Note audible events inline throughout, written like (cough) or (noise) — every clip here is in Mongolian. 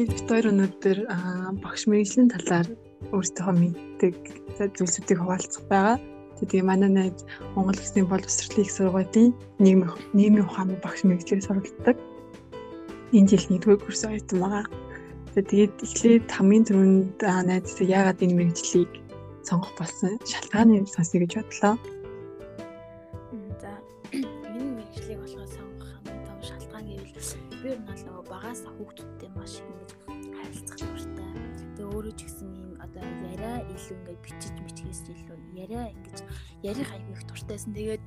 ингээд бит хоёр өнөөдөр багш мэрэгжлийн талаар өөрсдийнхөө мэддэг зүйлсүүдийг хуваалцах байгаа. Тэгээ манай найз Монгол Улсын боловсролын их сургуулийн нийгмийн нийгмийн ухааны багш мэрэгчлэр суралцдаг. Энэ жил нэгдүгээр курс оюутан байгаа. Тэгээд эхлээд хамгийн түрүүнд найзтай яагаад энэ мэрэгжлийг сонгох болсон шалтгааны сонсъё гэж бодлоо. Яриа ингэж ярих аягүй их дуртайсэн. Тэгээд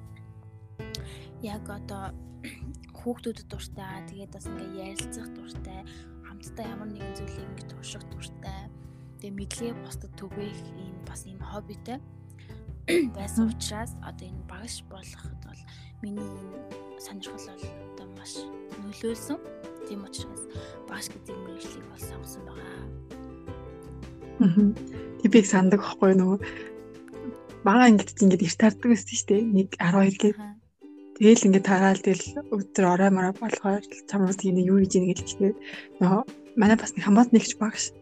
яг одоо хүүхдүүдэд дуртай. Тэгээд бас ингээ ярилцах дуртай. Хамтдаа ямар нэгэн зүйлийг ингээ турших дуртай. Тэгээ мэдлэгээ бусдад түгээх ийм бас ийм хоббитэй байсан учраас одоо энэ багш болоход бол миний энэ сонирхол бол одоо маш нөлөөлсөн. Тийм учраас багш гэдэг мэргэжлийг бол сонгосон байгаа. Аа. Типик сандаг байхгүй нөгөө бага ангид ингээд эрт таардаг байсан шүү дээ. 1 12 гээд. Тэгэл ингээд тараал тэгэл өдөр орой морой болохоор чамд тийм юу хийж ийн гэж хэлчихээ. Нөгөө манай бас нэг хамаат нэгч багш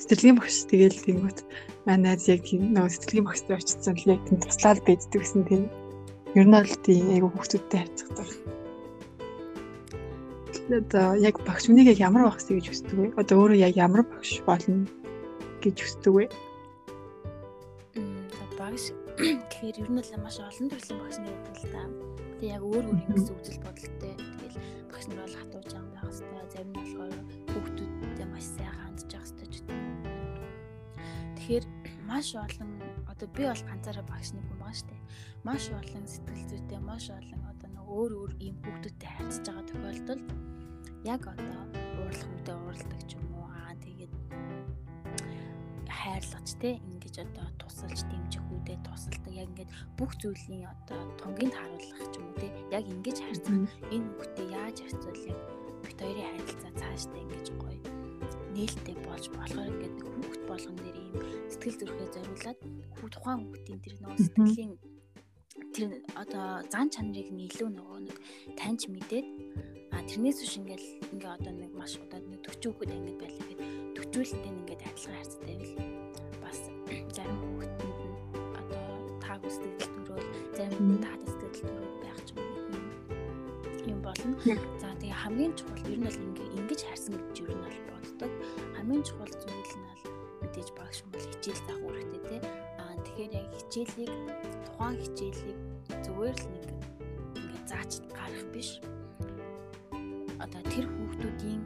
сэтгэлгийн багш тэгэл тиймүүд манай яг тийм нөгөө сэтгэлгийн багштай очсон л яг тийм туслаад байддаг гэсэн тийм ер нь бол тийм айгу хүүхдүүдтэй харьцдаг. Одоо яг багш үнийг яг ямар багш гэж хүсдэг вэ? Одоо өөрөө яг ямар багш болно гэж хүсдэг вэ? Багш гэхээр ер нь л маш олон төрлийн багш нар байдаг л да. Тэгээ яг өөр өөр юм үзэл бодолтой. Тэгэл багш нар бол хатуу жам байх хэвээр зарим нь болохоор хүүхдүүдтэй маш сайн хандж явах хэвээр ч гэдэг. Тэгэхээр маш олон одоо би бол ганцаараа багш нэг хүн байгаа штэ. Маш олон сэтгэл зүйтэй, маш олон одоо нэг өөр өөр ийм хүүхдүүдтэй харьцаж байгаа тохиолдолд яг одоо уурлах үедээ уурладаг ч юм хайрлаж те ингэж одоо тусалж дэмжих үедээ тусалдаг. Яг ингээд бүх зүйлийн одоо тунгийн харуулах ч юм уу те яг ингэж харьцах. Энэ хүүхдээ яаж харьцуул яг бит хоёрын харилцаа цаашдаа ингэж гоё нээлттэй болж болохоор ингээд нэг хүүхд болгон дээр ийм сэтгэл зүрхээ зориулаад хүү тухайн хүүхдийн тэр нөгөө сэтгэлийн тэр одоо зан чанарыг нь илүү нөгөө нэг таньж мэдээд а тэрнээс биш ингээл ингээ одоо нэг маш удаад нэг 40 хүүхэд ангид байлаа гэхэд 40 үлэнтэй ингээд адилхан харцтай байл сэтгэл төрөөл зарим нь таад сэтгэл төрөөл байх ч юм болно. За тэгээ хамгийн чухал ер нь бол ингээ ингэж харсан гэж ер нь бол боддог. Хамгийн чухал зүйл нь бол мэдээж багш бол хичээл заах үүрэгтэй те. Аа тэгэхээр яг хичээлийг тухайн хичээлийг зүгээр л нэг ингээ заач гарах биш одоо тэр хүүхдүүдийн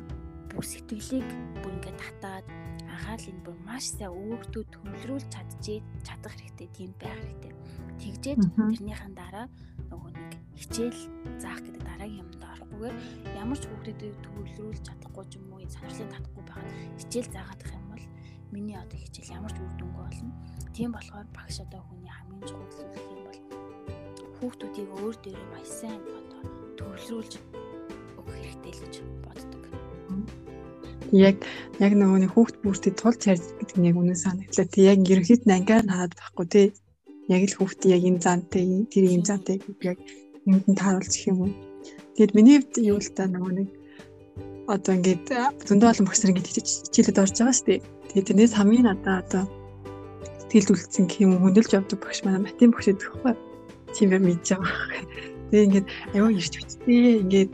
бүр сэтгэлийг бүр ингээд татаад анхаарлыг бүр маш сайн өөртөө төвлөрүүлж чадчихээ чадах хэрэгтэй тийм байх хэрэгтэй. Тэгжээж тэрнийхэн дараа нөгөө нэг хичээл заах гэдэг дараагийн юмд орохгүйгээр ямар ч хүүхдэд төвлөрүүлж чадахгүй ч юм уу сонирхлыг татахгүй байгаад хичээл заагаад их юм бол миний одоо хичээл ямар ч үр дүнгүй болно. Тийм болохоор багш одоо хүний хамгийн чухал зүйл юм бол хүүхдүүдийг өөр дээрээ маш сайн одоо төвлөрүүлж хэрэгтэй л гэж боддог. Яг яг нөгөө нэг хүүхд бүртээ тулж ярьж гэдэг нь яг үнэн санагдлаа. Тэг яг ерөнхийд нь ангиар хараад байхгүй тий. Яг л хүүхдээ яг энэ зантай тэр ийм зантай яг юмд нь тааруулж их юм уу. Тэгэд миний хувьд юу л та нөгөө нэг одоо ингээд зөндөө олон багш нар ингээд хичээлд орж байгаа шүү дээ. Тэгээд тэрнээс хамгийн надаа одоо сэтгэл зүлцсэн гэх юм хөндлөж явдаг багш манай матем багш гэдэг байхгүй. Тийм юм мэдж байгаа. Тэгээд ингээд аюу ирч бичтэй ингээд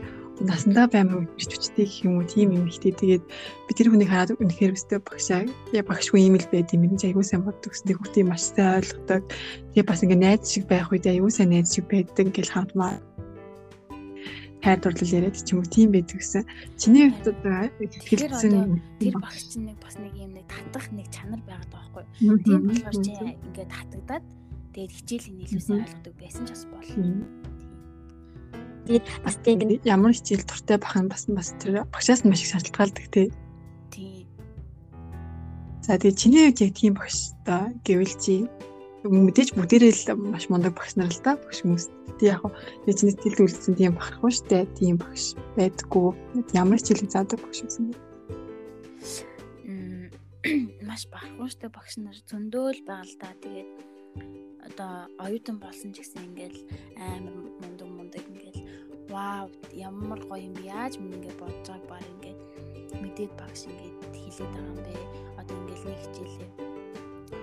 насандаа баймаг ирж хүчтэй гэх юм уу? Тийм юм ихтэй тэгээд би тэр хүнийг хараад үнэхээр өстэй багшаа яа багшгүй юм л байд юм. Гэж аягүй сайн боддог. Гэсэн хүүхдээ маш сайн ойлгодог тэгээд бас ингээ найз шиг байх үед аягүй сайн найз шиг байдаг ингээл хамтмаа хайр дурлал яриад ч юм уу тийм байдаг гэсэн. Чиний хувьд одоо хэлсэн тэр багш чинь нэг бас нэг юм нэг татах нэг чанар байгаад байгаа байхгүй тийм болохоор чи ингээ татагдаад тэгээд хичээлийн илүү сайн ойлгодог байсан ч бас болно Тэгээд бас тийм ямар хичээл дуртай бах нь бас бас тэр багшаас маш их шалтгаалдаг тий. Тий. За тэгээд чиний үед яг тийм багш та гэвэл чи мэдээж бүгдээрээ л маш мундаг багш нар л да багш хүмүүс. Тий яг яг чиний тэлд үлдсэн тийм багхгүй штэ тийм багш байдаггүй. Ямар хичээлийг заадаг багш гэсэн бэ? маш бахархууштай багш нар зөндөөл байгаа л да. Тэгээд одоо оюутан болсон ч гэсэн ингээл амар вау ямар гоё юм бэ? Яаж минь ингэ бодож байгааг баг ингээд мэдээд багш ингээд хэлээд байгаа юм бэ? Одоо ингээд нэг хичээлээ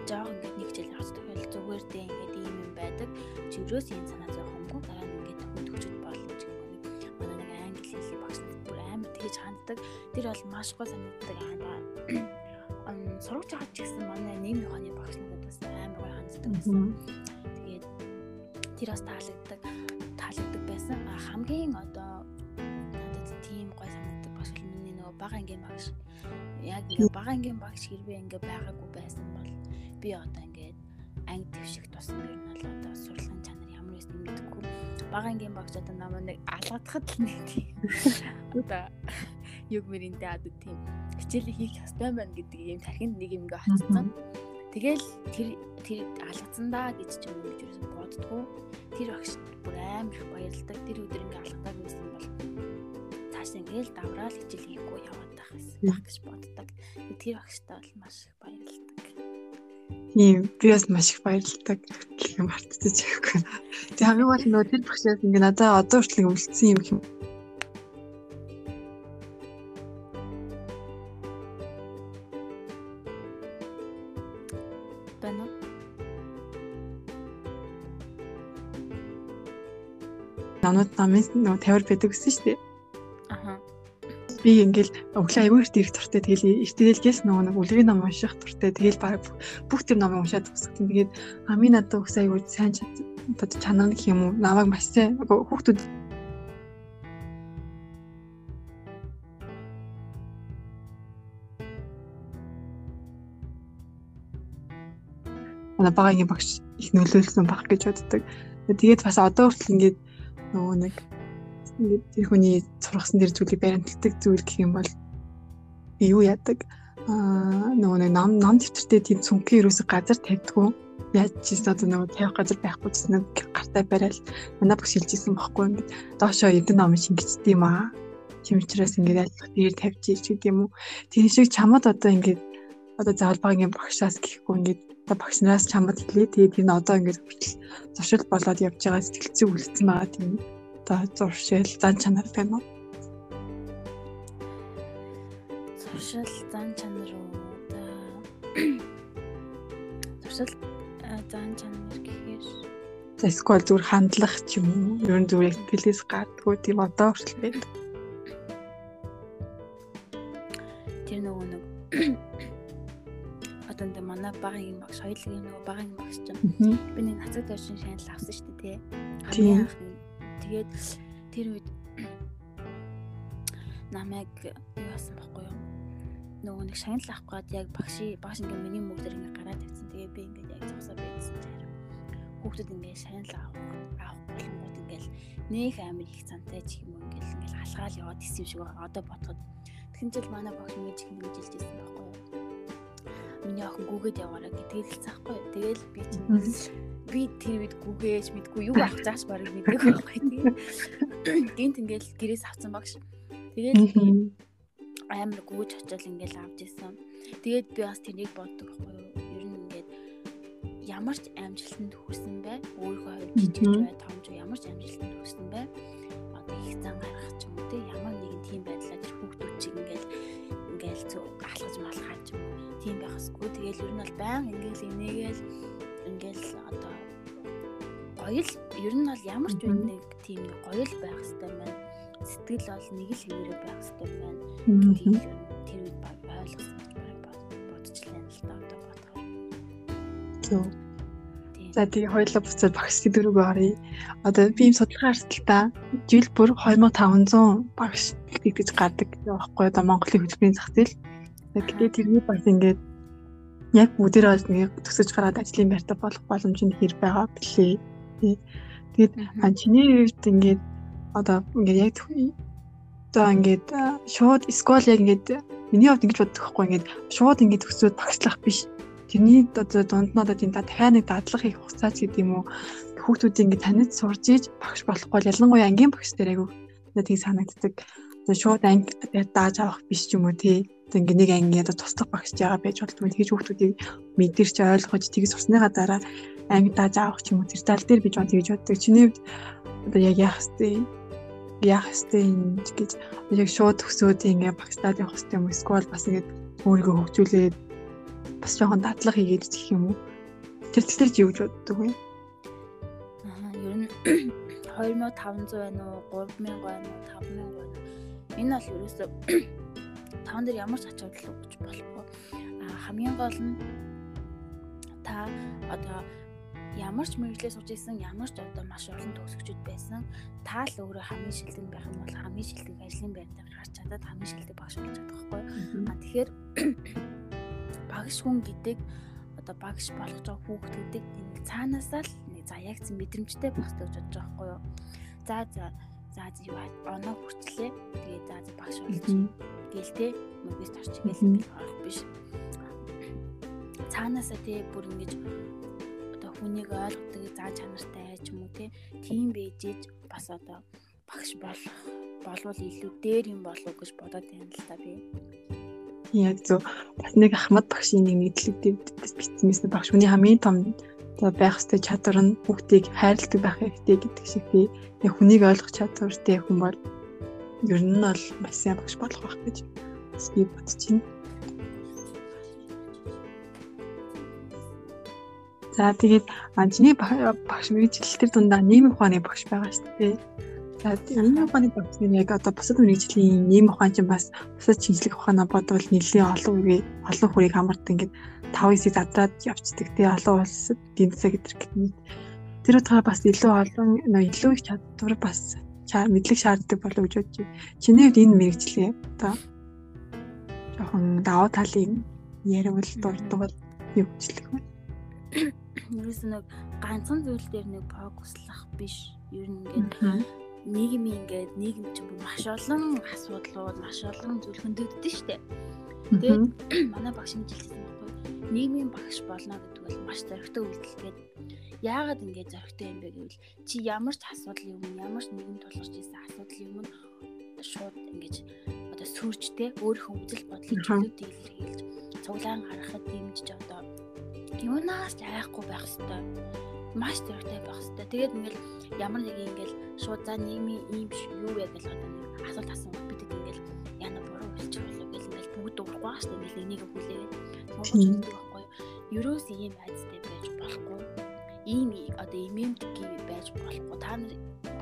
жоох ингээд нэг хичээл авах тохиол зүгээр дээ ингээд ийм юм байдаг. Чирөөс энэ санаа зовхомгүй дараа нь болно гэх юм нэг манай нэг англи хэлний багш бүр амар тэгэж ханддаг. Тэр бол маш гоо санагддаг аа сурагч аваад ч гэсэн манай нэм ухааны багш надад бас амар гоё ханддаг байсан тэгээд тэр бас таалагддаг хамгийн одоо надад тийм гоё санагддаг багш бол миний нөгөө бага ангийн багш. Яг ингээ бага ангийн багш хэрвээ ингээ байгаагүй байсан бол би одоо ингээд анги твшиг тусам ер нь бол одоо сурлагын чанар ямар байсан гэдэггүй бага ангийн багш одоо намайг нэг алгадахад л нэг тийм (laughs) одоо юг мөрөндөө одоо тийм хичээлийг хийх ёстой байна гэдэг юм тархинд нэг юм ингээ хоцсон. Тэгэл тэр тэр алгацсандаа гэж ч юм уу гэж боддгоо. Тэр багш бүр амар их баярлдаг. Тэр өдөр ингээ алгадаг байсан бол цааш ингээл давраал хичээл хийхгүй яваад байх байх гэж боддог. Тэр багштай бол маш их баярлдаг. Тийм би бас маш их баярлдаг гэх юм хартчих. Тэг хамгийн гол нь тэр багшаас ингээ надад одоо хүртэл үлдсэн юм юм номнууд намын нөгөө тавир байдаг гэсэн шүү дээ. Аха. Би ингээл өглөө аягүй их дэрх туртай тэгэл ихтгэлгээс нөгөө нэг үлгэрийн ном унших туртай тэгэл баг бүх тэр номыг уншаад тусгatan. Тэгээд амийн надад өс аягүй сайн чанар гэх юм уу намайг маш сайн хүүхдүүд манай багагийн багш их нөлөөлсөн баг гэж боддог. Тэгээд бас одоо хүртэл ингээд нөгөө нэг ингээд тэр хүний сургасан тэр зүйлийг баримтлагдаг зүйл гэх юм бол юу яадаг? Аа нөгөө нэг ном ном дэвтэртэй тийм цүнхээ юусоо газар тавьдгүй яаж ч гэсэн одоо нөгөө тавих газар байхгүй ч нэг гартаа барайл. Манай багш хэлжсэн бохгүй ингээд доошоо эдэн ном шингэжтэй юм аа. Чимчрээс ингээд айлах дээр тавьж ич гэдэг юм уу? Тийм шиг чамд одоо ингээд одоо заавал багийн багшаас гэхгүй ингээд багш нараас чамд хэлээ. Тэгээд энэ одоо ингээд битэл зуршил болоод явж байгаа сэтгэлцэг үлдсэн байгаа тийм одоо зуршил зан чанар байна уу? Зуршил зан чанар уу? (clears throat) Зуршил зан чанар гэхээр эсвэл зүгээр хандлах ч юм уу? Ер нь зүгээр сэтгэлээс гардггүй тийм одоо хүртэл байдаг. Тэр нөгөө нэг манай багын багш хоёулын нөгөө багын багш чинь би нэг нацаг дөршин шанал авсан шүү дээ тий. Хамгийн анхны тэгээд тэр үед намайг юу басан байхгүй юу? Нөгөө нэг шанал авах гээд яг багши багш ингээ миний мөрдөр ингээ гараад тавьсан. Тэгээд би ингээ яг зогсоо байдсан чинь хүүхдүүд ингээ шанал авах авах болонгууд ингээл нөх амир их цантай ч юм уу ингээл ингээл халгаал яваад исэн юм шиг байгаа. Одоо бодоход тэгэн жил манай багш их нэг жилжсэн байхгүй? Миний охин гүгээд яваараа гэдгийг хэлсэн байхгүй. Тэгэл би чинь би тэр үед гүгээж мэдгүй юу авах зааш барыг мэдээгүй (laughs) байхгүй. Тэгээд гинт ингээл гэрээс авсан багш. Тэгээд амар гүйж очил ингээл авч исэн. Тэгээд би бас тэрийг боддог байхгүй юу. Ер нь ингээд ямар ч амжилтанд хүрсэн бай. Өөрийнхөө хувьд жижигч бай, томч ямар ч амжилтанд хүрсэн бай. Одоо их зан гаргах ч юм уу те ямар нэгэн тийм байдлаар хүүхдүүд чиг ингээл ингээл зөв алхаж малхаж юм уу тийм байх хэвгүй. Тэгэл ер нь бол баян ингээл энийгээл ингээл одоо гоё л ер нь бол ямар ч үн нэг тийм гоё л байх хэвээр байна. Сэтгэл бол нэг л хэвээрээ байх хэвээр байна. Тийм тэр үед ойлгосон бодчихлаа л да одоо бодохоор. Зөв. За тэгээ хоёулаа буцаад багш дөрөв оръё. Одоо би юм судалгаа харсан л та. Жил бүр 2500 багш гэж гардаг байхгүй одоо Монголын хөтөлбөрийн зах зээл. Гэхдээ тэрний бас ингээд яг бүгдээрээ бол нэг төсөж гараад ажлын байртаа болох боломж нь хэр байгаа бэлээ. Тэгээд чиний хувьд ингээд одоо ингээд яг одоо ингээд шууд скол яг ингээд миний хувьд ингэж боддог байхгүй ингээд шууд ингээд төсөөд багшлах биш. Тэрний одоо дунд нь одоо тийм дахиад нэг дадлах их хугацаач гэдэг юм уу хүүхдүүдийг ингээд таньд сурж ийж багш болохгүй ялангуяа ангийн багш дээр айгүй тийм санагддаг. Одоо шууд анги дааж авах биш ч юм уу тий ингээ нэг анги одоо туслах багш байгаа байж болтгүй тэгж хүүхдүүдийг мэдэрч ойлгож тгийж сурсныгаа дараа анги дааж авах ч юм уу тэр тал дээр би жоо тэгж боддог. Чиний хувьд одоо яг яах вэ? яах юм гэж яг шууд төсөөд ингээ багстаад явах ёстой юм? Эсвэл бас ингээд өөрийгөө хөгжүүлээд бас жоохон дадлага хийгээд гэх юм уу? Тэр тэр чи юу гэж боддог вэ? Аа ер нь (coughs) 2500 байна уу? 3000 байна уу? 5000 байна уу? Энэ бол ерөөсөө таван дээр ямар ч ач холбогдол өгч болохгүй. Хамгийн гол нь та одоо ямар ч мэрэгчлээ сууж исэн ямар ч одоо маш олон төгсөгчд байсан та л өөрөө хамгийн шилдэг байх юм бол хамгийн шилдэг ажлын байранд гарч чадаад хамгийн шилдэг багш болж чадах байхгүй. А тэгэхээр (coughs) багш хүн гэдэг одоо багш болох жоо хүүхд гэдэг энэ цаанаасаа л нэг за яг зэн мэдрэмжтэй байх гэж бодож байгаа байхгүй юу? За за за юу оноо хүртлээ тэгээ за багш болж гээл те мөгөөс орчих гээл ингээл орох биш. Цаанаасаа те бүр ингэж хүнийг ойлгодог заа чанартай ч юм уу тийм бэжэж бас одоо багш болох болвол илүү дээр юм болов гэж бодоод байна л та би. Яг зөв. Бас нэг Ахмад багшийн нэг мэдлэг бичсэнээс багш хүний хамгийн том за байх ёстой чадвар нь хүүхдийг хайрладаг байх хэрэгтэй гэдэг шиг би яг хүнийг ойлгох чадвартай хүн бол ер нь бол маш сайн багш болох байх гэж бас би бодож байна. За тэгээд чиний багш мэрэгчлэлтэр дундаа нийгмийн ухааны багш байгаа шүү дээ. За нийгмийн ухааны багш нь яг одоо бусад мэрэгжлийн нийгмийн ухаан чинь бас бусад шинжлэх ухаанаа бодвол нэлээд олон үе олон хүрийг хамардаг ингээд 5-9-ийг задраад явцдаг тий олон улсад гинцээ гэдэг гэхний тэр утгаараа бас илүү олон илүү их чадвар бас мэдлэг шаарддаг болов гэж бодож байна. Чиний хувьд энэ мэрэгжлийн одоо жоохон даваа талын яриул дурддаг бол юу хүчлэх вэ? ерөөс нэг ганцхан зүйл дээр нэг фокуслах биш. Ер нь ингээд нийгмийн ингээд нийгэм чинь маш олон асуудлууд, маш олон зүйл хөндөгддөг штэ. Тэгээд (clears throat) манай багш мэдлэлсэн байхгүй. Нийгмийн багш болно гэдэг бол маш зоригтой үйлдэл гээд яагаад ингээд зоригтой юм бэ гэвэл чи ямар ч асуудал юм, ямар ч нийгэм тулгарч ирсэн асуудал юм шууд ингэж одоо сүржтэй өөрийнхөө үзэл бодлыг чөлөөтэй илэрхийлж цуглаан гаргахад дэмжиж одоо юунаас ч айхгүй байх хэвээр маш зөрөгтэй байх хэвээр. Тэгээд ингээл ямар нэг ингээл шууд за нийгмийн ийм юу вэ гэж одоо нэг асуулт асуух бид ингээл яна буруу хэлчих болов гэл ингээл бүгд шүү дээ. Ингээл энийг хүлээгээд туулж өгдөг байхгүй юу. Ерөөс ийм айцтай байж болохгүй. Ийм одоо имэмдгийн байж болохгүй. Та нар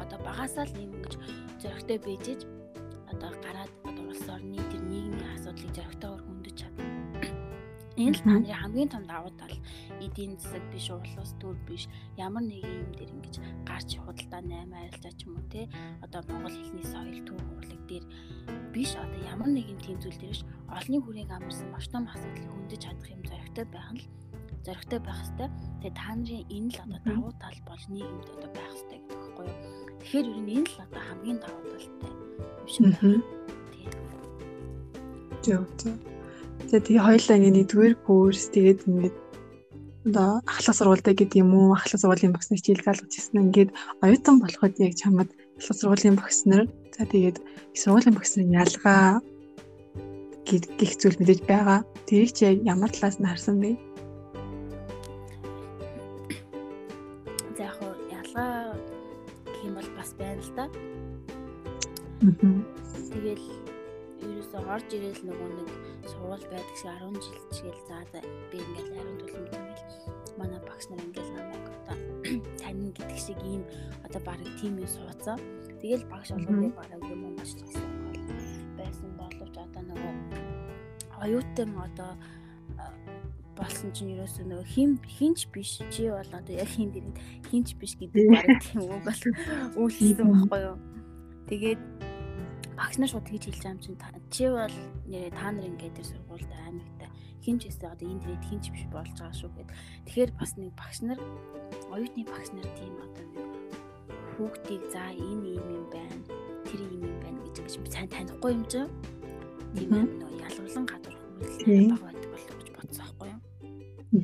одоо багасаа л ийм ингэж зөрөгтэй бийжэж одоо гараад одоо улс орны тэр нийгмийн асуудлыг чадна Энэ л та нарын хамгийн том давуу тал эдийн засаг биш улс төр биш ямар нэг юм дээр ингэж гарч худалдаа 8 арилжаа ч юм уу те одоо монгол хэлний соёл төв урлаг дээр биш одоо ямар нэг юм тийм зүйл дээрш олонний хүрээнд амарсан маш том асуудлыг хөндөж чадах юм зоригтой байх нь зоригтой байх хэвээр тэгээ та нарын энэ л одоо давуу тал бол нийгэмд одоо байх хэвээр гэдэг байхгүй юу? Тэгэхээр ер нь энэ л одоо хамгийн давуу талтай юм шиг байна. Тийм зөв зөв За тэгээ хоёулаа ингээ нэгдүгээр курс тэгээд ингээд одоо ахлах сургуультай гэдэг юм уу ахлах сургуулийн багш нар хичээл залгаж ирсэн. Ингээд оюутан болоход яг чамд ахлах сургуулийн багш нар за тэгээд сургуулийн багш нарын ялгаа гэх зүйл мэдээж байгаа. Тэрийг чи ямар талаас нь харсан бэ? Орж ирээл нөгөө нэг сургууль байдаг шиг 10 жил чигээл за би ингээл ариун түлэмж ингээл манай багш нар ингээл намайг одоо (clears throat) тань гэдэг шиг ийм одоо барыг тийм юм сууцаа. Тэгэл багш болгоны бараг юм уу маш туссан байсан боловч одоо нөгөө оюутан одоо болсон чинь ерөөсөө нөгөө хин хинч биш чи бол одоо яг хин дээр хинч биш гэдэг бараг (laughs) тийм үг бол үйлсэн байхгүй юу. Тэгээд багш нар шууд тэгж хэлж байгаа юм чинь чи бол нэрээ та нар ингээд тэр сургуульд аймагтай хинч эсвэл одоо энэ дээд хинч биш болж байгаа шүү гэд. Тэгэхээр бас нэг багш нар оюутны багш нар тийм одоо нэг хүүхдийг за энэ юм юм байна тэр юм юм байна гэж ингэж сайн танихгүй юм чинь тийм юм нөө ялгуулан гадуур хөвлөлт байгаа байдаг болов гэж бодсон байхгүй юу.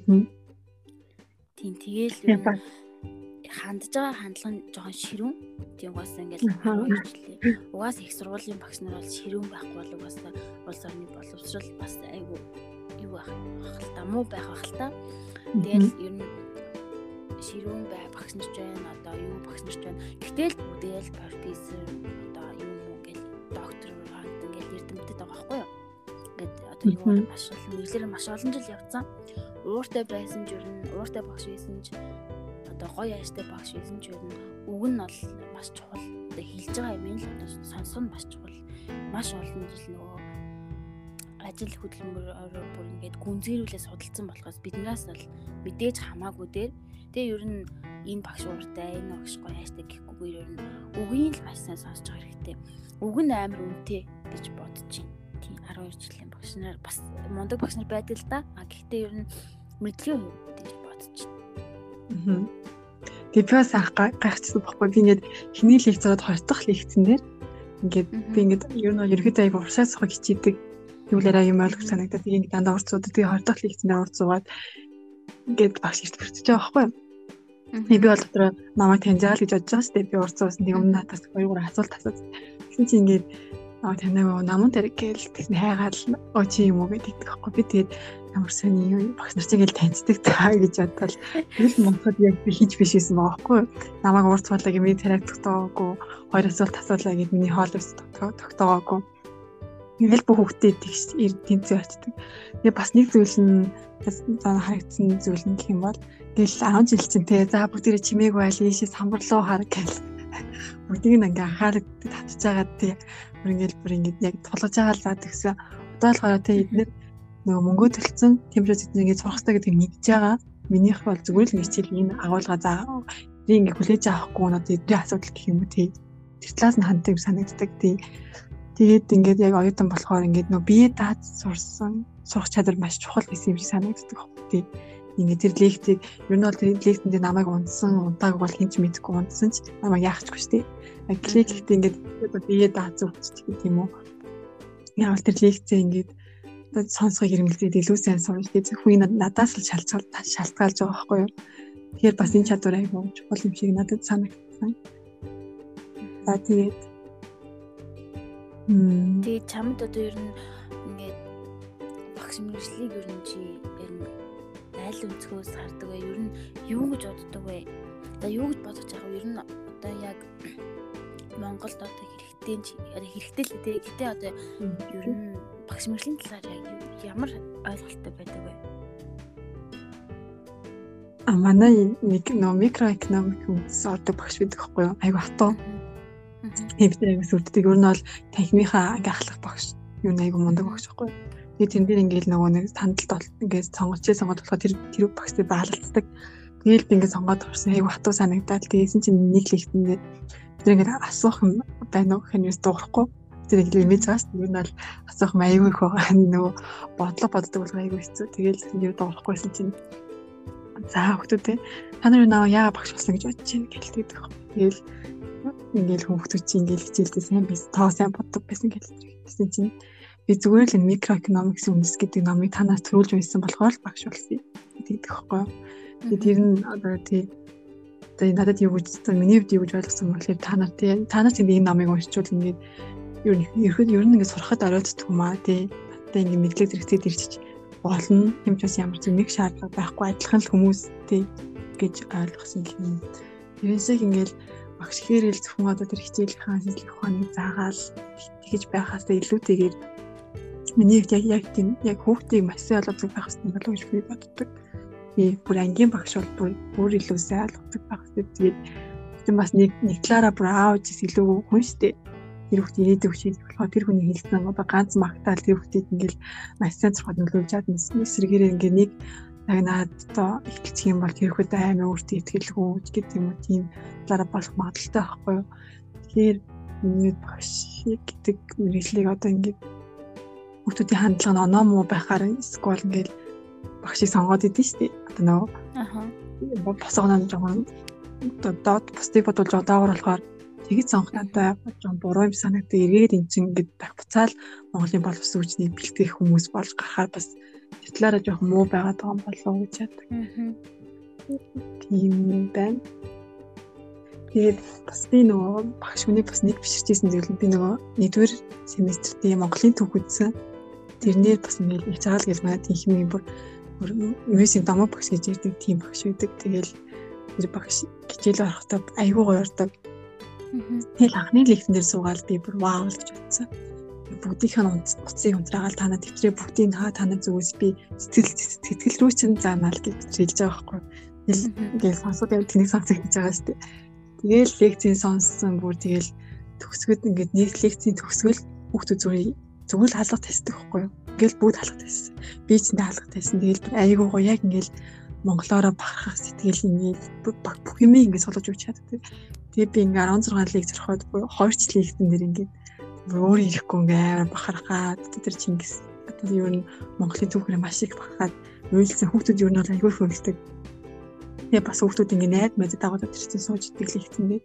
Аа. Тийм тэгээл хандж байгаа хандлага нь жоохон ширүүн. Угаас ингээл хөрвүүлээ. Угаас их сургуулийн багш нар бол ширүүн байхгүй бол угаас улс орны боловсрал бас айгүй юу байх хэл та муу байх хэл та. Тэгэл ер нь ширүүн бай багш нарч байна одоо юу багш нарч байна. Гэтэл бүдээл профессор одоо мэдээд байгаа байхгүй юу? Ингээд одоо юу маш олон мэдлэр маш олон жил явцсан. Ууртай байсан ч ер нь ууртай багш байсан ч одоо гоё ааштай багш байсан ч нь үг нь бол маш чухал. Одоо хэлж байгаа юм л одоо сонсох нь маш чухал. Маш олон жил нөгөө ажил хөдөлмөрөөр бүр ингээд гүнзгийрүүлээ судалсан болохоос биднээс бол мэдээж хамаагүй дээр тэгээ ер нь энэ багш ууртай энэ багш гоё хайштай гэхгүй ер нь үгийн л маш сайн сонсож байгаа хэрэгтэй. Үг нь амар үнэтэй гэж бодож байна. Тийм 12 жилийн багш нар бас мундаг багш нар байдаг л да. А гэхдээ ер нь мэдлэгийн хувьд гэж бодож байна. Тэгээ би бас гайхчихсан байхгүй би ингээд хиний лекц ороод хоёр дахь лекцэн дээр ингээд би ингээд ер нь ерөөдөө аяг уршаа сухаг хичээдэг юулаараа юм ойлгох санагдаад би ингээд дандаа урцууд тэгээ хоёр дахь лекцэн дээр урцуугаад ингээд багш ирт бүртэж байгаа байхгүй юу Би бол дотроо намайг таньжаа л гэж бодож байгаа шүү дээ. Би урцсан уусан тийм өмнө надаас хоёр гурван асуулт асуусан. Тэгсэн чинь ингээд аа танаа намун дээр гээл тэгсэн хайгаал оо чи юм уу гэдэг байхгүй. Би тэгээд ямар сони юу багш нар чинь гээл таньцдаг таа гэж бодвол тэгэл монход яг би хийж биш байсан байгаа байхгүй. Намайг урцуулаа гэмээ тарайг тогтоогоогүй хоёр асуулт асуулаа гэд миний хоол ус тогтоогоогүй. Ингээл бүх хүүхдээ тэгш тэнцээ очдөг. Тэгээ бас нэг зүйл нь зан харагдсан зүйл нь гэх юм бол Гэл 10 жил чинь те за бүгдээрээ чимээг байл ийшээ самбар руу хар гэл. (laughs) Бүгдийг нь ингээ анхаарал татж байгаа тий. Бүр ингээл бүр ингээд яг тулгаж байгаа л заа тэгсэн. Удаалгаараа те эдгээр нөгөө мөнгөө төлцөн тиймэрхүү зүйл ингээд сурах хэрэгтэй гэдгийг мэдж байгаа. Минийх бол зүгээр л нэг хичээл энэ агуулга за би ингээ хүлээж авахгүй нь одоо эдгээр асуудал гэх юм уу тий. Тэр талаас нь ханддаг санагддаг тий. Тэгээд ингээд яг оюутан болохоор ингээд нөгөө бие даад сурсан сурах чадвар маш чухал гэсэн юм шиг санагддаг тий ингээ тэр лекцийг ер нь бол тэр лекцэнд намайг унтсан унтааг бол хинч мэдэхгүй унтсан ч намайг яахчгүй шүү дээ. Клик ихтэй ингээд бие дааз өгч гэх юм уу. Яг тэр лекцээ ингээд сонсгоо хэрэмлээд илүү сайн сурч тэгээд хүн надаас л шалтгаал шалтгаалж байгаа байхгүй юу. Тэгэхээр бас энэ чадвар айгүй чухал юм шиг надад санагдсан. За тэгээд Мм тэгээд чамд одоо ер нь ингээд багш мэржлийг ер нь чи ер нь аль өнцгөөс хардаг вэ? Ер нь юу гэж боддог вэ? Одоо юу гэж бодож байгаа вэ? Ер нь одоо яг Монголд одоо хэрэгтэй хэрэгтэй л дээ. Гэтэ одоо ер нь багш мэрлийн талаар ямар ойлголттой байдаг вэ? А манай нэг нөө микроэкономик хүмүүс ордог багш байдаг байхгүй юу? Айгу хатуу. Хэвээр айгу сүрддэг. Ер нь бол танхимынхаа анхаахлах багш. Юу айгу мундаг багш байхгүй юу? Тэгээ тэн дээр ингээл нөгөө нэг тандалт ингээд сонгочлээ сонгоод болохоор тэр тэр багцыг баалцдаг. Тэгээл би ингээд сонгоод орсон. Айгу хатуу санагдаад тэгээсэн чинь нэг лихтэндээ тэр ингээд асуух юм байна уу гэхэнээс дуурахгүй. Тэр ингээд имиж байгаас ер нь бол асуух айгу их байгаа. Нөгөө бодлого боддог бол айгу хэцүү. Тэгээл тэр дуурахгүйсэн чинь за хүмүүстээ та нар наа яа багш болсон гэж бодож байна гэлдэг. Тэгээл ингээл хүмүүст чинь ингээл хичээлдээ сайн байсан. Тоо сайн боддог байсан. Тэгсэн чинь би зүгээр л микроэкономикс үндэс гэдэг номыг танаас төрүүлж байсан болохоор багш болсон гэдэг хэвхэв. Тэгээд тэр нь одоо тий одоо надад юу гэж одоо миний хувьд юу гэж ойлгосон бол та нар тий та нар тийм энэ номыг уншчвал ингээд ер нь ерөөд ер нь ингээд сурахад орооддаг юм аа тий одоо ингээд мэдлэг зэрэгцээд ирчих болно юм ч бас ямар ч нэг шаардлага байхгүй адилхан л хүмүүс тий гэж ойлгосон юм. Тэрээсээ ингээд багш хэрэл зөвхөн одоо тэр хичээлийнхаа сэтлэх ухааныг заагаал тэгэж байхаас илүүтэйгээр Миний яг яг тийм яг хүүхдийг маш сайн ойлгодог байх хэрэгтэй болов гэж би боддог. Би бүр ангийн багш бол бүр илүү сайн ойлгодог байх хэрэгтэй. Тэгээд тийм бас нэг нэг талаараа аавч илүү хүн штэ. Тэр хүүхд ирээдүйг хийж болохоор тэр хүний хэлсэн одоо ганц магтаал тэр хүүхдийг ингээл маш сайн зурхад нөлөөлж чад эсрэгээрээ ингээ нэг яг наад одоо ихтэлцэх юм бол тэр хүүхд аймаа өөртөө ихтгэлгүй гэдэг юм уу тийм талаараа болох магадaltaй байхгүй юу. Тэгэхээр миний багш гэдэг мэрэгчлийг одоо ингээд хүүхдүүдийн хандлага нь оноо муу байхаар эсвэл ингээл багшийг сонгоод идэв шүү дээ. Одоо нөгөө аа босгоно жоохон доод бусдыг бодвол жодоогор болохоор тэгэж сонгох надад жоохон буруу юм санагдав. Эргээд эн чинь ингээд байх буцаал Монголын боловсон хүчнийг бэлтгэх хүмүүс болж гарахаар бас талаараа жоохон муу байгаад байгаа юм болов гэж яддаг. Тийм байна. Тэгээд бас би нөгөө багш хүний бас нэг биширчээсэн зүйл би нөгөө нэгдүгээр семестрт Монголын түүх үзсэн тэрнээр бас ингээл их цаал гэж манай хэмээн бүр мөсийн дамаа багш гэж ярьдаг тийм багш байдаг. Тэгэл тэр багш хичээл орохдоо айгүй гоё ордог. Тэгэл анхны лекцэн дээр суугаад би бүр вау л гэж бодсон. бүгдийнх нь уцын унтраагаал танаа төвчрээ бүгдийг хаа танаа зүгээс би сэтгэл сэтгэл рүү чинь заамаал гэж хэлж байгаа байхгүй. Тэгэл ингээл сонсоод яваад тэнийг сонсох гэж байгаа шүү дээ. Тэгээл лекцийн сонссон бүр тэгэл төгсгöd ингээд нэг лекцийн төгсгөл хүүхдүүд зүгээр зүгээр хаалга тавьдаг байхгүй юу. Ингээл бүгд хаалга тавьсан. Би ч энэ хаалга тавьсан. Тэгэл айгуу гоё яг ингээл монголоороо бахархах сэтгэл ингээд бүх юм ингээд солож өгч чаддаг. Тэгээ би ингээ 16 лиг зөрхөд буюу 2 жил лигтэн дэр ингээ өөр ирэхгүй ингээ амар бахархаад тэр Чингис тэр юу н Монголын түүхээр маш их бахархаад уйлсан хүүхдүүд юу нь бол аягүй хөрөлдөг. Тэгээ бас хүүхдүүд ингээ найд мэд дагуулад ирсэн сууж идэг лигтэн дээр.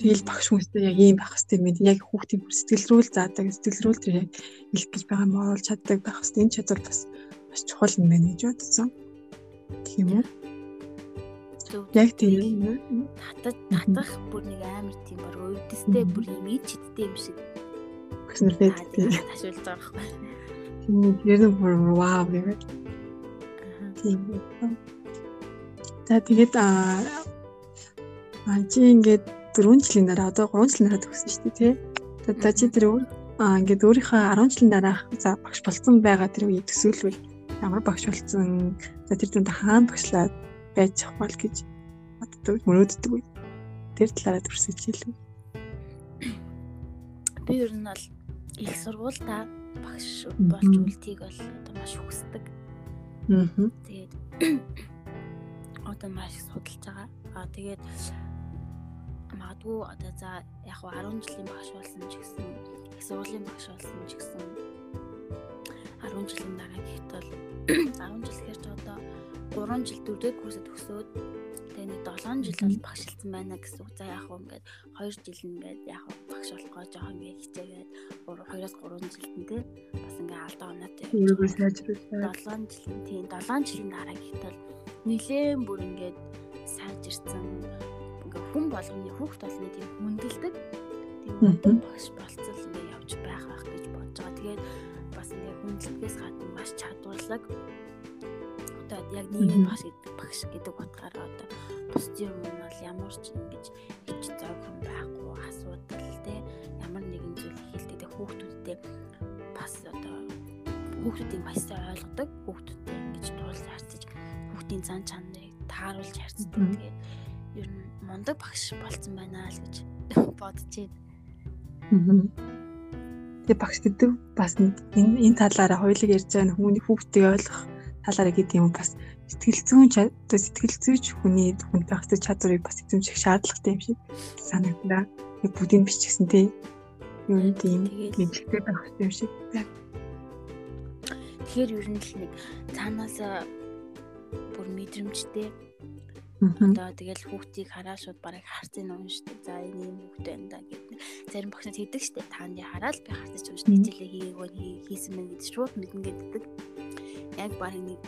Тэгэл багш хүмүүстэй яг ийм байх хэвээр мэд яг хүүхдийн бүр сэтгэл рүү л заадаг сэтгэл рүү л тэр яг илэх гэж байгаа юм оруулж чаддаг байх хэвээр энэ чадвар бас маш чухал юм байна гэж бодсон. Тийм үү? Яг тийм. Татаж татах бүр нэг амар тийм бар өвдөстэй бүр юм ид чидтэй юм шиг. Гэснээр тийм ташуулж байгаа байхгүй. Тийм тэр нь бүр вау гэвэл. Тийм. За тэгээд аа чи ингээд 4 жилийн дараа одоо 3 жилийн дараа төгссөн шүү дээ тий. За чи тэр аа ингээд өөрийнхөө 10 жилийн дараах за багш болцсон байгаа тэр үеийг төсөөлвөл ямар багш болцсон за тэр зүүн хаана багшлаад байж хавал гэж боддог мөрөөддөг үе. Тэр талаараа төрсөж хэлв. Би ер нь бол их сургуультай багш болж үлдгийг бол одоо маш хүсдэг. Аа. Тэгээд (coughs) одоо маш судалж байгаа. Аа тэгээд магадгүй одоо за яг 10 жилийн багш болсон ч гэсэн их сургуулийн багш болсон ч гэсэн 10 жилийн дараа гэхэд бол (coughs) 10 жил гэхэр ч одоо 3 жил 4 дэх курсэд төгсөөд тэгээ нэг 7 жил бол багшилсан байна гэсэн үг. За яг хөө ингээд 2 жил ингээд яг багш болохоо жоох ингээд хичээгээд 2-оос 3 жилд нь тий бас ингээд алдаа сайжруулсан. 7 жилийн тий 7 жилийн дараа гэхэд нэлээд бүр ингээд сайжирсан ингээд хүн болгоны хүүхд болгоны тийм хүндэлдэг тийм багш болцол ингээд явж байх байх гэж бодож байгаа. Тэгээд бас ингээд хүндлэгээс гадна маш чадварлаг яг нийгэм багш гэдэг багш гэдэг утгаараа одоо бусдын юм нь бол ямар ч ингэж хийж зовхон байхгүй асуудал те. Ямар нэгэн зүйл хэлдэг хүүхдүүдтэй бас одоо хүүхдүүдийг маш сайн ойлгодог. Хүүхдүүдтэй ингэж туулж харьцаж хүүхдийн зан чанарыг тааруулж харьцдаг. Тэгээд ер нь мундаг багш болцсон байна л гэж бодож байна. Тэгээ багш гэдэг бас энэ энэ талаараа хоёулыг ярьж байгаа хүмүүний хүүхдийг ойлгох талаараа гэдэг юм бас сэтгэл зүйн одоо сэтгэл зүйч хүний байх хэвээр чадварыг бас эзэмших шаардлагатай юм шиг санагдана. Яг бүгдийг бичсэн тий. Юу нэг тийм мэдлэгтэй байх хэвээр юм шиг байна. Тэгэхээр ер нь л нэг цаанаас бүр мэдрэмжтэй Одоо тэгэл хүүхдийг хараа шууд барыг харцын уншдаг. За энэ юм хүүхд байна да гэдэг. Зарим багшд хийдэг штеп. Та нэ хараад би харцаж унш нийтлээ хийгээгөө хийсэн мэн гэдэг шууд мэднэ гэдэг. Яг барыг нэг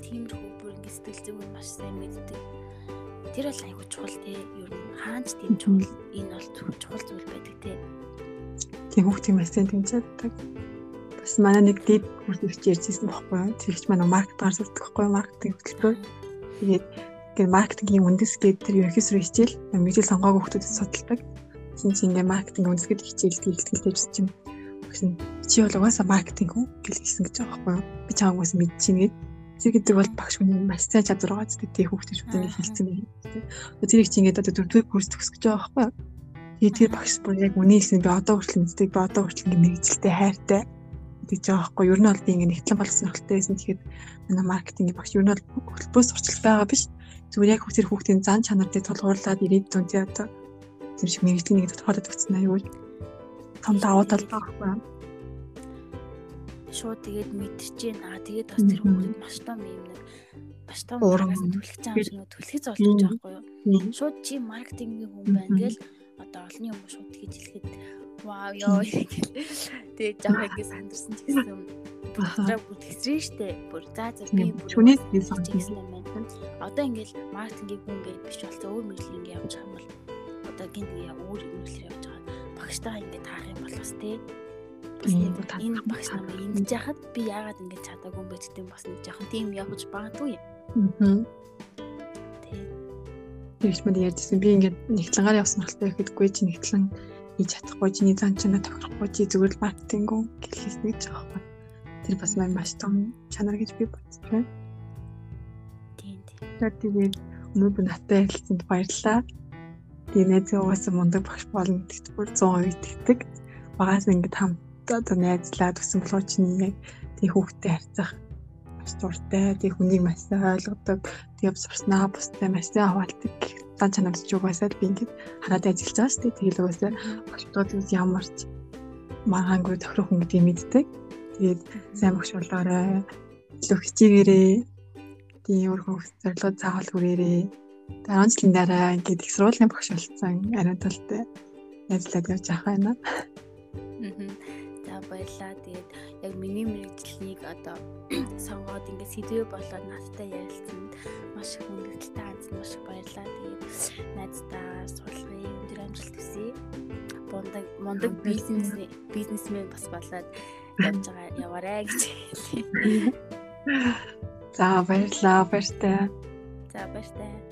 тиймэрхүү бүр ингэ сэтгэл зүг маш сайн мэддэг. Тэр бол айгүй чухал те. Ер нь хаанч тийм чухал энэ бол чухал зүйл байдаг те. Тийм хүүхдийн маш сайн тэмцээддэг. Бас манай нэг дэд хүрдэгч ярьжсэн байхгүй юу? Тэгж манай маркетингаар сурдаг байхгүй юу? Маркетинг хөтөлбөр. Тэгээд ингээд маркетингийн үндэс гэдэг тэр рүү хичээл мэдээлэл сонгоог хүмүүсд судалдаг. Тэгсэн чинь ингээд маркетинг үндэсгэд хичээл тэлтгэл тавьж чинь гэсэн чи бол угаасаа маркетинг хүн гэлсэн гэж байгаа байхгүй юу? Би чамаг бас мэдчихээн гээд тэр гэдэг бол багш хүний маш сайн чадвар байгаа ч тийм хүүхдээ шүтэн хэлсэн юм. Тэрийг чи ингээд одоо дөрөвдүгээр курс төгсөх гэж байгаа байхгүй юу? Тэгээ тэр багш бүр яг үний хэлсэн би одоо хүртэл мэддэг би одоо хүртэл ингээд мэрэгжилтэй хайртай гэж байгаа байхгүй юу? Ер нь бол би ингээд нэгтлэн болсон хөлтэй байсан. Тэгэхээр манай маркетингийн багш ер нь бол хөлбөөс сурчил байгаа биш зүгээр яг хүсэр хүүхдийн зан чанартай тулгуурлаад ирээдүйн тий одоо тэр шиг мэрэгжлийн нэг тодорхойлоод өгсөн аюул том давуу тал байгаа байхгүй шууд тэгээд мэдчихээн аа тэгээд бас тэр хүүхэд маш том юм нэг маш том уургаас түлхэж байгаа юм шиг түлхэж байгаа байхгүй юу? Шууд чи маркетингийн хүн байна гэл одоо олонний хүмүүс шууд тэгж хэлэхэд вау ёо тэгээд жаа ингэ сандарсан ч гэсэн бүр тэгсрэн штэ. Бүр за за би бүр би сончихсан юм байна. Одоо ингээл маркетингийн хүн гээд биш болцоо өөр ингээ явж байгаа юм бол одоо гинт өөр мэдлэг явж байгаа. Багштайгаа ингээ таах юм бол бас тий. Энэ багш намайг ингэж яхад би яагаад ингэ чадаагүй юм бэ гэдэг юм бас нэг жоохон тийм явж багтгүй юм. Аа. Тэгж мэд ярьжсэн би ингээд нэгтлэнгаар явсан хэрэгтэй гэхэдгүй чи нэгтлэн хийж чадахгүй чиний зан чанаа тохирохгүй чи зүгээр л маркетинг үү гэлээс нэг ч аахгүй. Тэр бас маань маш том чанар гэж би байна. Тийм тийм. Тэгээд өнөөдөр надтай ярилцсанд баярлалаа. Тэгээ найзын угаасаа мундаг багш болно гэдэгт бүр 100% итгэдэг. Багаас ингээд хамт одоо найзлаад өсөн болоо чинь яг тэг хүүхдэд харьцах маш дуртай. Тэг хүнийг маш ойлгодог. Тэгээ сурснаа бустай маш сайн хаваалдаг. Дан чанарч угаасаа би ингээд хараад ажиллаж байгаа шүү дээ. Тэгэл угаасаа багшдууд ямар ч маргаангүй тохирох хүн гэдгийг мэддэг. Тэгээд сайн багш болоорой. Илүү хичээгээрээ. Тийм өөрхөн зорилгоо заавал хүрээрээ 10 жилийн дараа ингээд их сургуулийн багш болсон ариун талтай ажиллаад явж байгаа байна. За баярлаа. Тэгээд яг миний мэрэгжлийг одоо (clears throat) сонгоод ингээд сэдвээ болоод надтай ярилцсанд маш их хүндэтэлтэй хандсан маш их баярлаа. Тэгээд найздаа суулгын өндөр амжилт хүсье. Бундаг мундаг бизнес бизнесмен бас болоод явж байгаа яваарэ гэж хэлье. За баярлалаа. Баяртай. За баяртай.